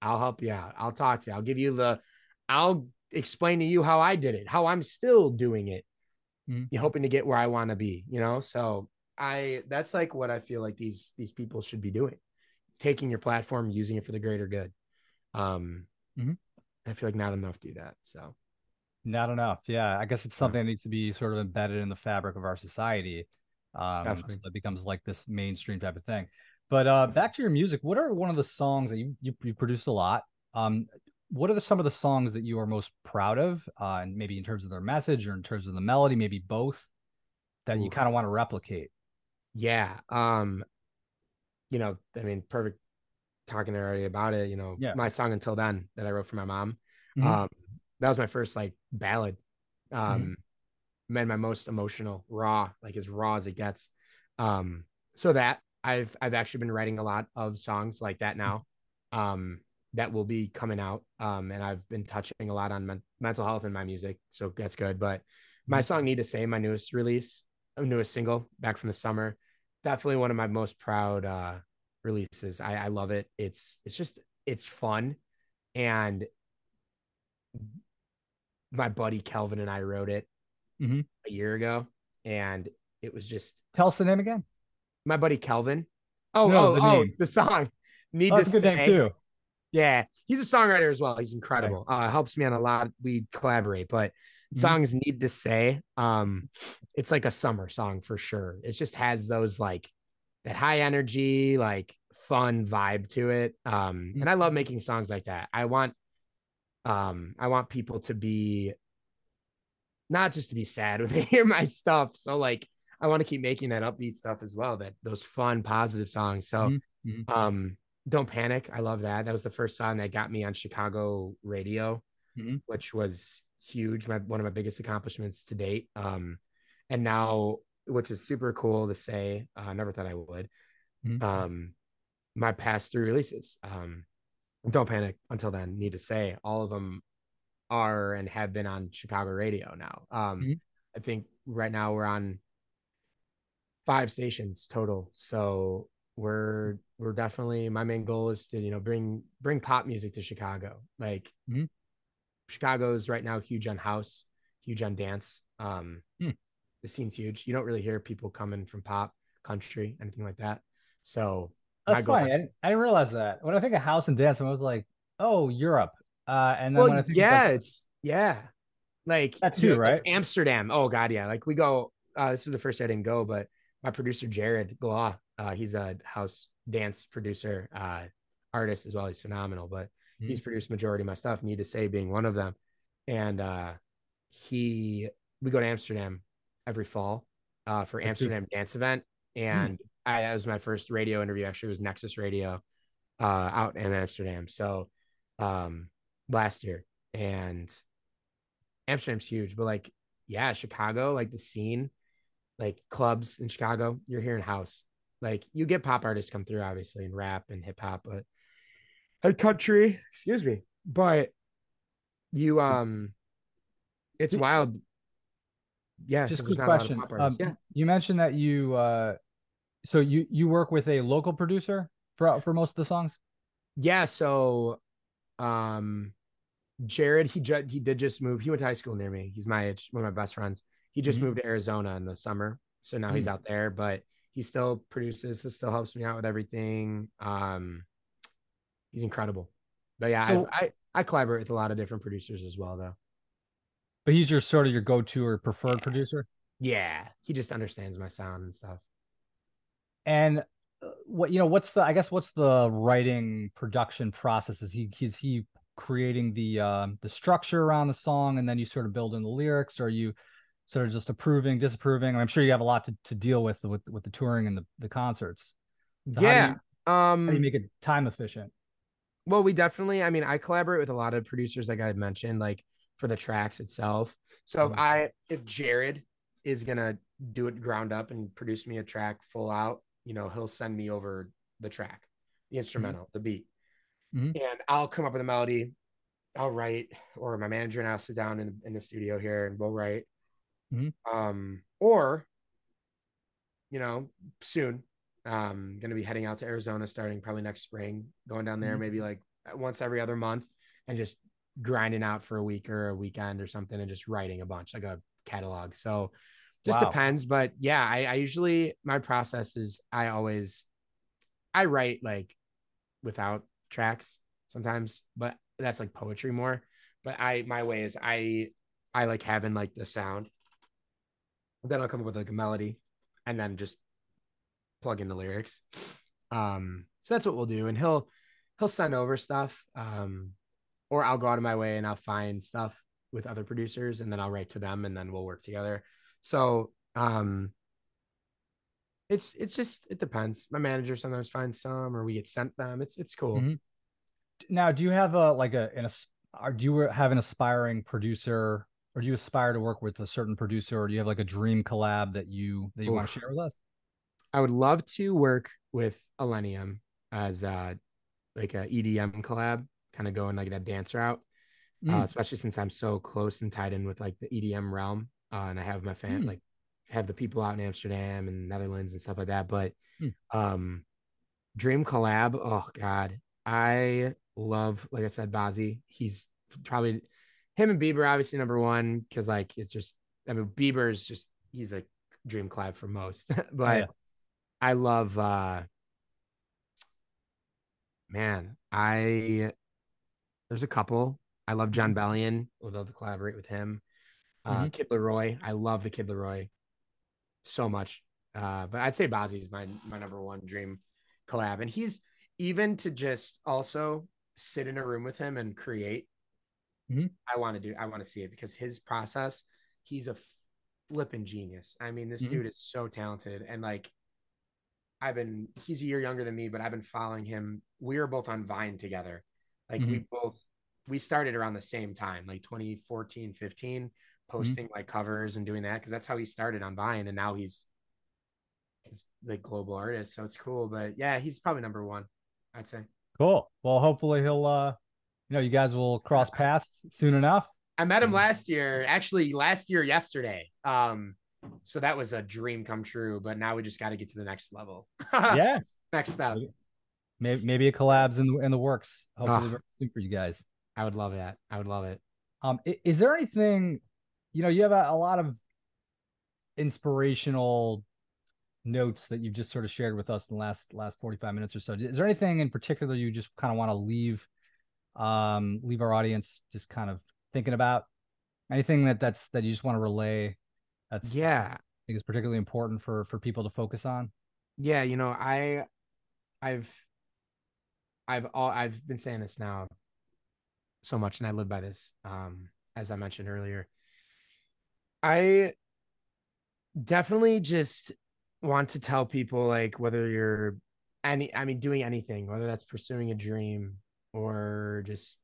I'll help you out. I'll talk to you. I'll give you the I'll explain to you how I did it, how I'm still doing it. Mhm. You're hoping to get where I want to be, you know? So I that's like what I feel like these these people should be doing. Taking your platform, using it for the greater good. Um, Mhm. I feel like not enough do that. So Not enough. Yeah. I guess it's Yeah. something that needs to be sort of embedded in the fabric of our society. Um, so that becomes like this mainstream type of thing. But uh, back to your music, what are one of the songs that you you, you produced a lot? Um, what are the, some of the songs that you are most proud of, uh, and maybe in terms of their message or in terms of the melody, maybe both, that you kind of want to replicate? yeah. Um, you know, I mean, perfect talking already about it. You know, Yeah. my song until then that I wrote for my mom. Mhm. Um, that was my first like ballad. Um, Mm-hmm. man, my most emotional, raw, like as raw as it gets. Um, so that I've I've actually been writing a lot of songs like that now. Um, that will be coming out. Um, and I've been touching a lot on men- mental health in my music, so that's good. But my Mhm. song "Need to Say," my newest release, newest single, back from the summer, definitely one of my most proud uh releases. I, I love it. It's it's just it's fun, and my buddy Kelvin and I wrote it Mhm. a year ago, and it was just Tell us the name again. my buddy Kelvin. Oh, No, oh, the oh, the song. Need Oh, to good say. too. Yeah, he's a songwriter as well. He's incredible. Uh, helps me on a lot. We collaborate, but Mhm. songs need to say. Um, it's like a summer song for sure. It just has those like that high energy, like fun vibe to it. Um, and I love making songs like that. I want, um, I want people to be not just to be sad when they hear my stuff. So like, I want to keep making that upbeat stuff as well. That those fun, positive songs. So, Mhm. Mhm. um, don't panic. I love that. That was the first song that got me on Chicago radio, Mhm. which was huge. My one of my biggest accomplishments to date. Um, and now, which is super cool to say. Uh, never thought I would. Mhm. Um, my past three releases. Um, don't panic. Until then, need to say all of them are and have been on Chicago radio now. Um, Mhm. I think right now we're on five stations total. So we're we're definitely my main goal is to you know bring bring pop music to Chicago. Like Mhm. Chicago's right now huge on house, huge on dance. Um, Hmm. the scene's huge. You don't really hear people coming from pop, country, anything like that. So That's funny. I didn't, I didn't realize that. When I think of house and dance, I was like, oh, Europe. Uh, and then well, when I think of, yeah, like, it's yeah, like That you too, know, like right? Amsterdam. Oh God, yeah. Like we go. Uh, this is the first I didn't go, but my producer Jared Glaw, uh, he's a house dance producer, uh, artist as well. He's phenomenal, but Hmm. he's produced majority of my stuff. Need to say being one of them, and uh, he we go to Amsterdam every fall uh, for too. Amsterdam dance event, and I that was my first radio interview. Actually, it was Nexus Radio uh, out in Amsterdam. So um, last year, and Amsterdam's huge, but like yeah, Chicago, like the scene, like clubs in Chicago, you're hearing house. Like you get pop artists come through, obviously, and rap and hip hop, but and country, excuse me, but you um, it's wild. Yeah, just quick a question. Um, yeah, You mentioned that you, uh, so you you work with a local producer for for most of the songs. yeah. So, um, Jared, he ju- he did just move. He went to high school near me. He's my age, one of my best friends. He just Mhm. moved to Arizona in the summer, so now he's Mm. out there. But he still produces. He still helps me out with everything. Um, he's incredible. But yeah, So- I I collaborate with a lot of different producers as well, though. But he's your sort of your go to or preferred Yeah. producer. Yeah, he just understands my sound and stuff. And uh, what you know, what's the I guess what's the writing production process? Is he is he creating the um the structure around the song and then you sort of build in the lyrics, or are you sort of just approving, disapproving? I'm sure you have a lot to, to deal with with with the touring and the, the concerts. So how do yeah. you- How do you um. make it time efficient? Well, we definitely. I mean, I collaborate with a lot of producers, like I mentioned, like for the tracks itself. So if Mhm. I if Jared is gonna do it ground up and produce me a track full out, you know, he'll send me over the track, the instrumental, the beat, Mhm. and I'll come up with a melody. I'll write, or my manager and I'll sit down in in the studio here and we'll write. Mhm. Um, or you know, soon. Um, gonna be heading out to Arizona starting probably next spring, going down there Mhm. maybe like once every other month and just grinding out for a week or a weekend or something and just writing a bunch like a catalog. So just Wow. depends. But yeah, I, I usually my process is I always I write like without tracks sometimes, but that's like poetry more. But I my way is I I like having like the sound. Then I'll come up with like a melody and then just plug in the lyrics. Um, so that's what we'll do. And he'll he'll send over stuff. Um, or I'll go out of my way and I'll find stuff with other producers and then I'll write to them and then we'll work together. So um it's it's just it depends. My manager sometimes finds some or we get sent them. It's it's cool. Mhm. Now, do you have a like a an or do you have an aspiring producer, or do you aspire to work with a certain producer, or do you have like a dream collab that you that you want to share with us? I would love to work with Illenium as uh like a EDM collab, kind of going like that dance route. Uh, Mm. especially since I'm so close and tied in with like the EDM realm. Uh, and I have my fan Mm. like have the people out in Amsterdam and Netherlands and stuff like that. But Mm. um Dream collab, oh god. I love, like I said, Bazzi. He's probably him and Bieber, obviously number one, because like it's just I mean Bieber's just he's a dream collab for most. but yeah. I love uh man, I there's a couple. I love Jon Bellion. Would love to collaborate with him. Uh Mhm. Kid LAROI. I love the Kid LAROI so much. Uh, but I'd say Bazzi's my my number one dream collab. And he's even to just also sit in a room with him and create. Mhm. I want to do I want to see it because his process, he's a flipping genius. I mean, this Mhm. dude is so talented and like I've been he's a year younger than me, but I've been following him. We were both on Vine together. Like we both we started around the same time, like 2014, 15, posting like covers and doing that because that's how he started on Vine, and now he's he's like global artist, so it's cool. But yeah, he's probably number one, I'd say. Cool. Well, hopefully he'll uh you know you guys will cross paths soon enough. I met him last year, actually last year yesterday. Um, so that was a dream come true. But now we just got to get to the next level. yeah. next step. Maybe maybe a collabs in the in the works. Hopefully soon for you guys. I would love that. I would love it. Um, is there anything, you know, you have a, a lot of inspirational notes that you've just sort of shared with us in the last last 45 minutes or so. Is there anything in particular you just kind of want to leave um leave our audience just kind of thinking about? Anything that that's that you just want to relay that's I think is particularly important for for people to focus on? Yeah, you know, I I've I've all I've been saying this now so much and I live by this. Um, as I mentioned earlier. I definitely just want to tell people like whether you're any I mean doing anything, whether that's pursuing a dream or just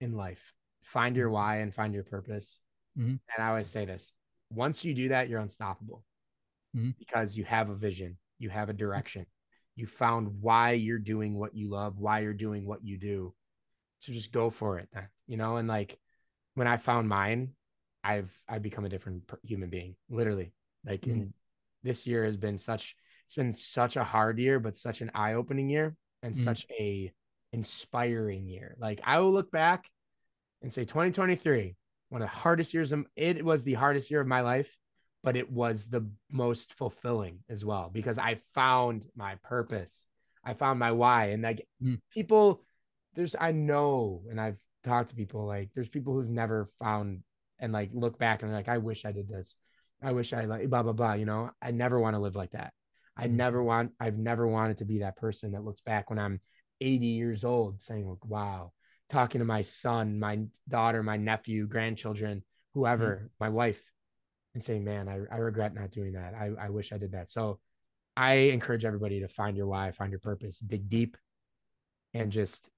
in life, find your Mhm. why and find your purpose. Mhm. And I always say this once you do that, you're unstoppable Mhm. because you have a vision, you have a direction, you found why you're doing what you love, why you're doing what you do. So just go for it, you know. And like when I found mine, I've I've become a different per- human being, literally. Like Mhm. in this year has been such it's been such a hard year, but such an eye opening year and Mhm. such a inspiring year. Like I will look back and say 2023, one of the hardest years. Of, it was the hardest year of my life, but it was the most fulfilling as well because I found my purpose. I found my why. And like Mm. people, there's, I know, and I've talked to people like there's people who've never found and like look back and they're like, I wish I did this. I wish I like blah, blah, blah. You know, I never want to live like that. I Mhm. never want, I've never wanted to be that person that looks back when I'm 80 years old saying, like, wow, talking to my son, my daughter, my nephew, grandchildren, whoever, mm-hmm. my wife, and saying, man, I, I regret not doing that. I, I wish I did that. So I encourage everybody to find your why, find your purpose, dig deep, and just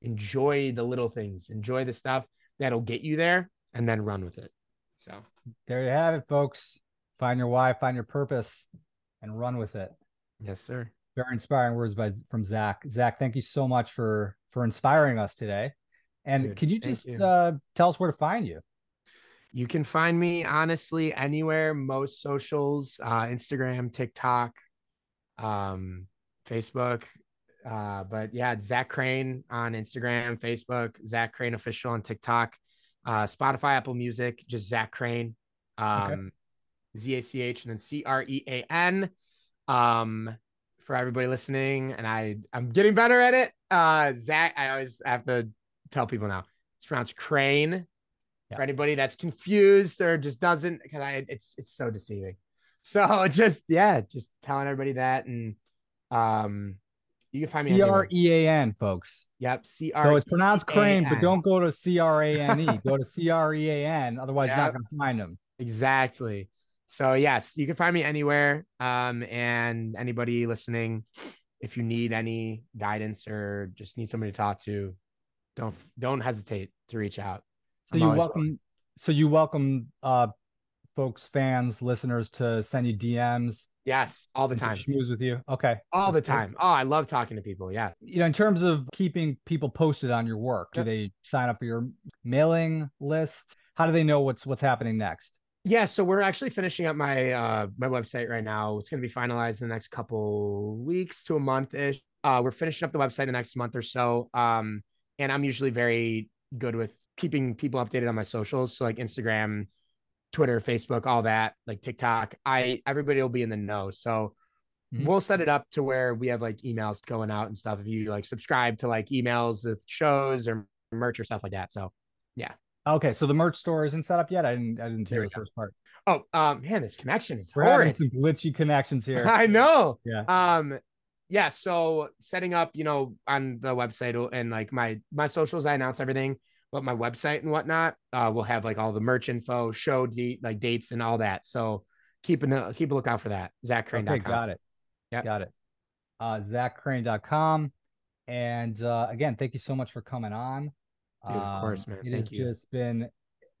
enjoy the little things, enjoy the stuff that'll get you there, and then run with it. So There you have it, folks. Find your why, find your purpose, and run with it. yes, sir. very inspiring words by from Zach. Zach, thank you so much for for inspiring us today. And Dude, could you just you. uh, tell us where to find you? You can find me honestly anywhere, most socials, uh, Instagram, TikTok, um, Facebook. Uh, but yeah, it's Zach Crean on Instagram, Facebook, Zach Crean official on TikTok, uh, Spotify, Apple Music, just Zach Crean, um, Z A C H and then C R E A N. Um, for everybody listening, and I I'm getting better at it. Uh, Zach, I always have to tell people now. It's pronounced Crane. Yeah. For anybody that's confused or just doesn't, because I it's it's so deceiving. So just yeah, just telling everybody that, and um, you can find me. C. R E A N, folks. Yep, C R. So it's pronounced Crane, but don't go to C R A N E. Go to C R E A N. Otherwise, you're not going to find them. Exactly. So yes, you can find me anywhere. Um, and anybody listening, if you need any guidance or just need somebody to talk to, don't don't hesitate to reach out. So I'm you welcome. So you welcome, uh, folks, fans, listeners to send you DMs. Yes, all the to time. schmooze with you. Okay. All the That's good. time. Oh, I love talking to people. Yeah. You know, in terms of keeping people posted on your work, do Yep. they sign up for your mailing list? How do they know what's what's happening next? Yeah, so we're actually finishing up my uh my website right now. It's gonna be finalized in the next couple weeks to a month ish. Uh we're finishing up the website the next month or so. Um and I'm usually very good with keeping people updated on my socials. So like Instagram, Twitter, Facebook, all that, like TikTok. I everybody will be in the know. So Mhm. we'll set it up to where we have like emails going out and stuff. If you like subscribe to like emails with shows or merch or stuff like that. So yeah. Okay, so the merch store isn't set up yet. I didn't. I didn't hear the go. first part. oh um man, this connection is We're having some glitchy connections here. I know. Yeah. Um, yeah. So setting up, you know, on the website and like my my socials, I announce everything, but my website and whatnot, uh, will have like all the merch info, show date, like dates and all that. So keep a keep a lookout for that. ZachCrean.com. Okay, got it. Yep. Got it. Uh, ZachCrean.com. And uh, again, thank you so much for coming on. Dude, of course, man. It Thank has just been,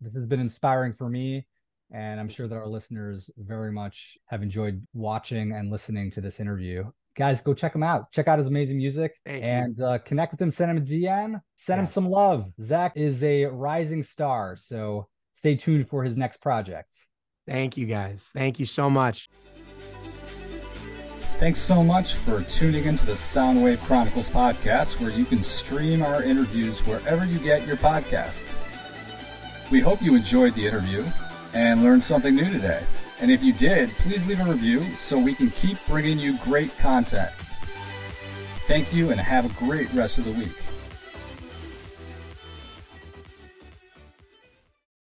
this has been inspiring for me. And I'm sure that our listeners very much have enjoyed watching and listening to this interview. Guys, go check him out. Check out his amazing music Thank you. and uh, connect with him. Send him a DM. Send him some love. Zach is a rising star. So stay tuned for his next project. Thank you guys. Thank you so much. Thanks so much for tuning into the Soundwave Chronicles podcast, where you can stream our interviews wherever you get your podcasts. We hope you enjoyed the interview and learned something new today. And if you did, please leave a review so we can keep bringing you great content. Thank you and have a great rest of the week.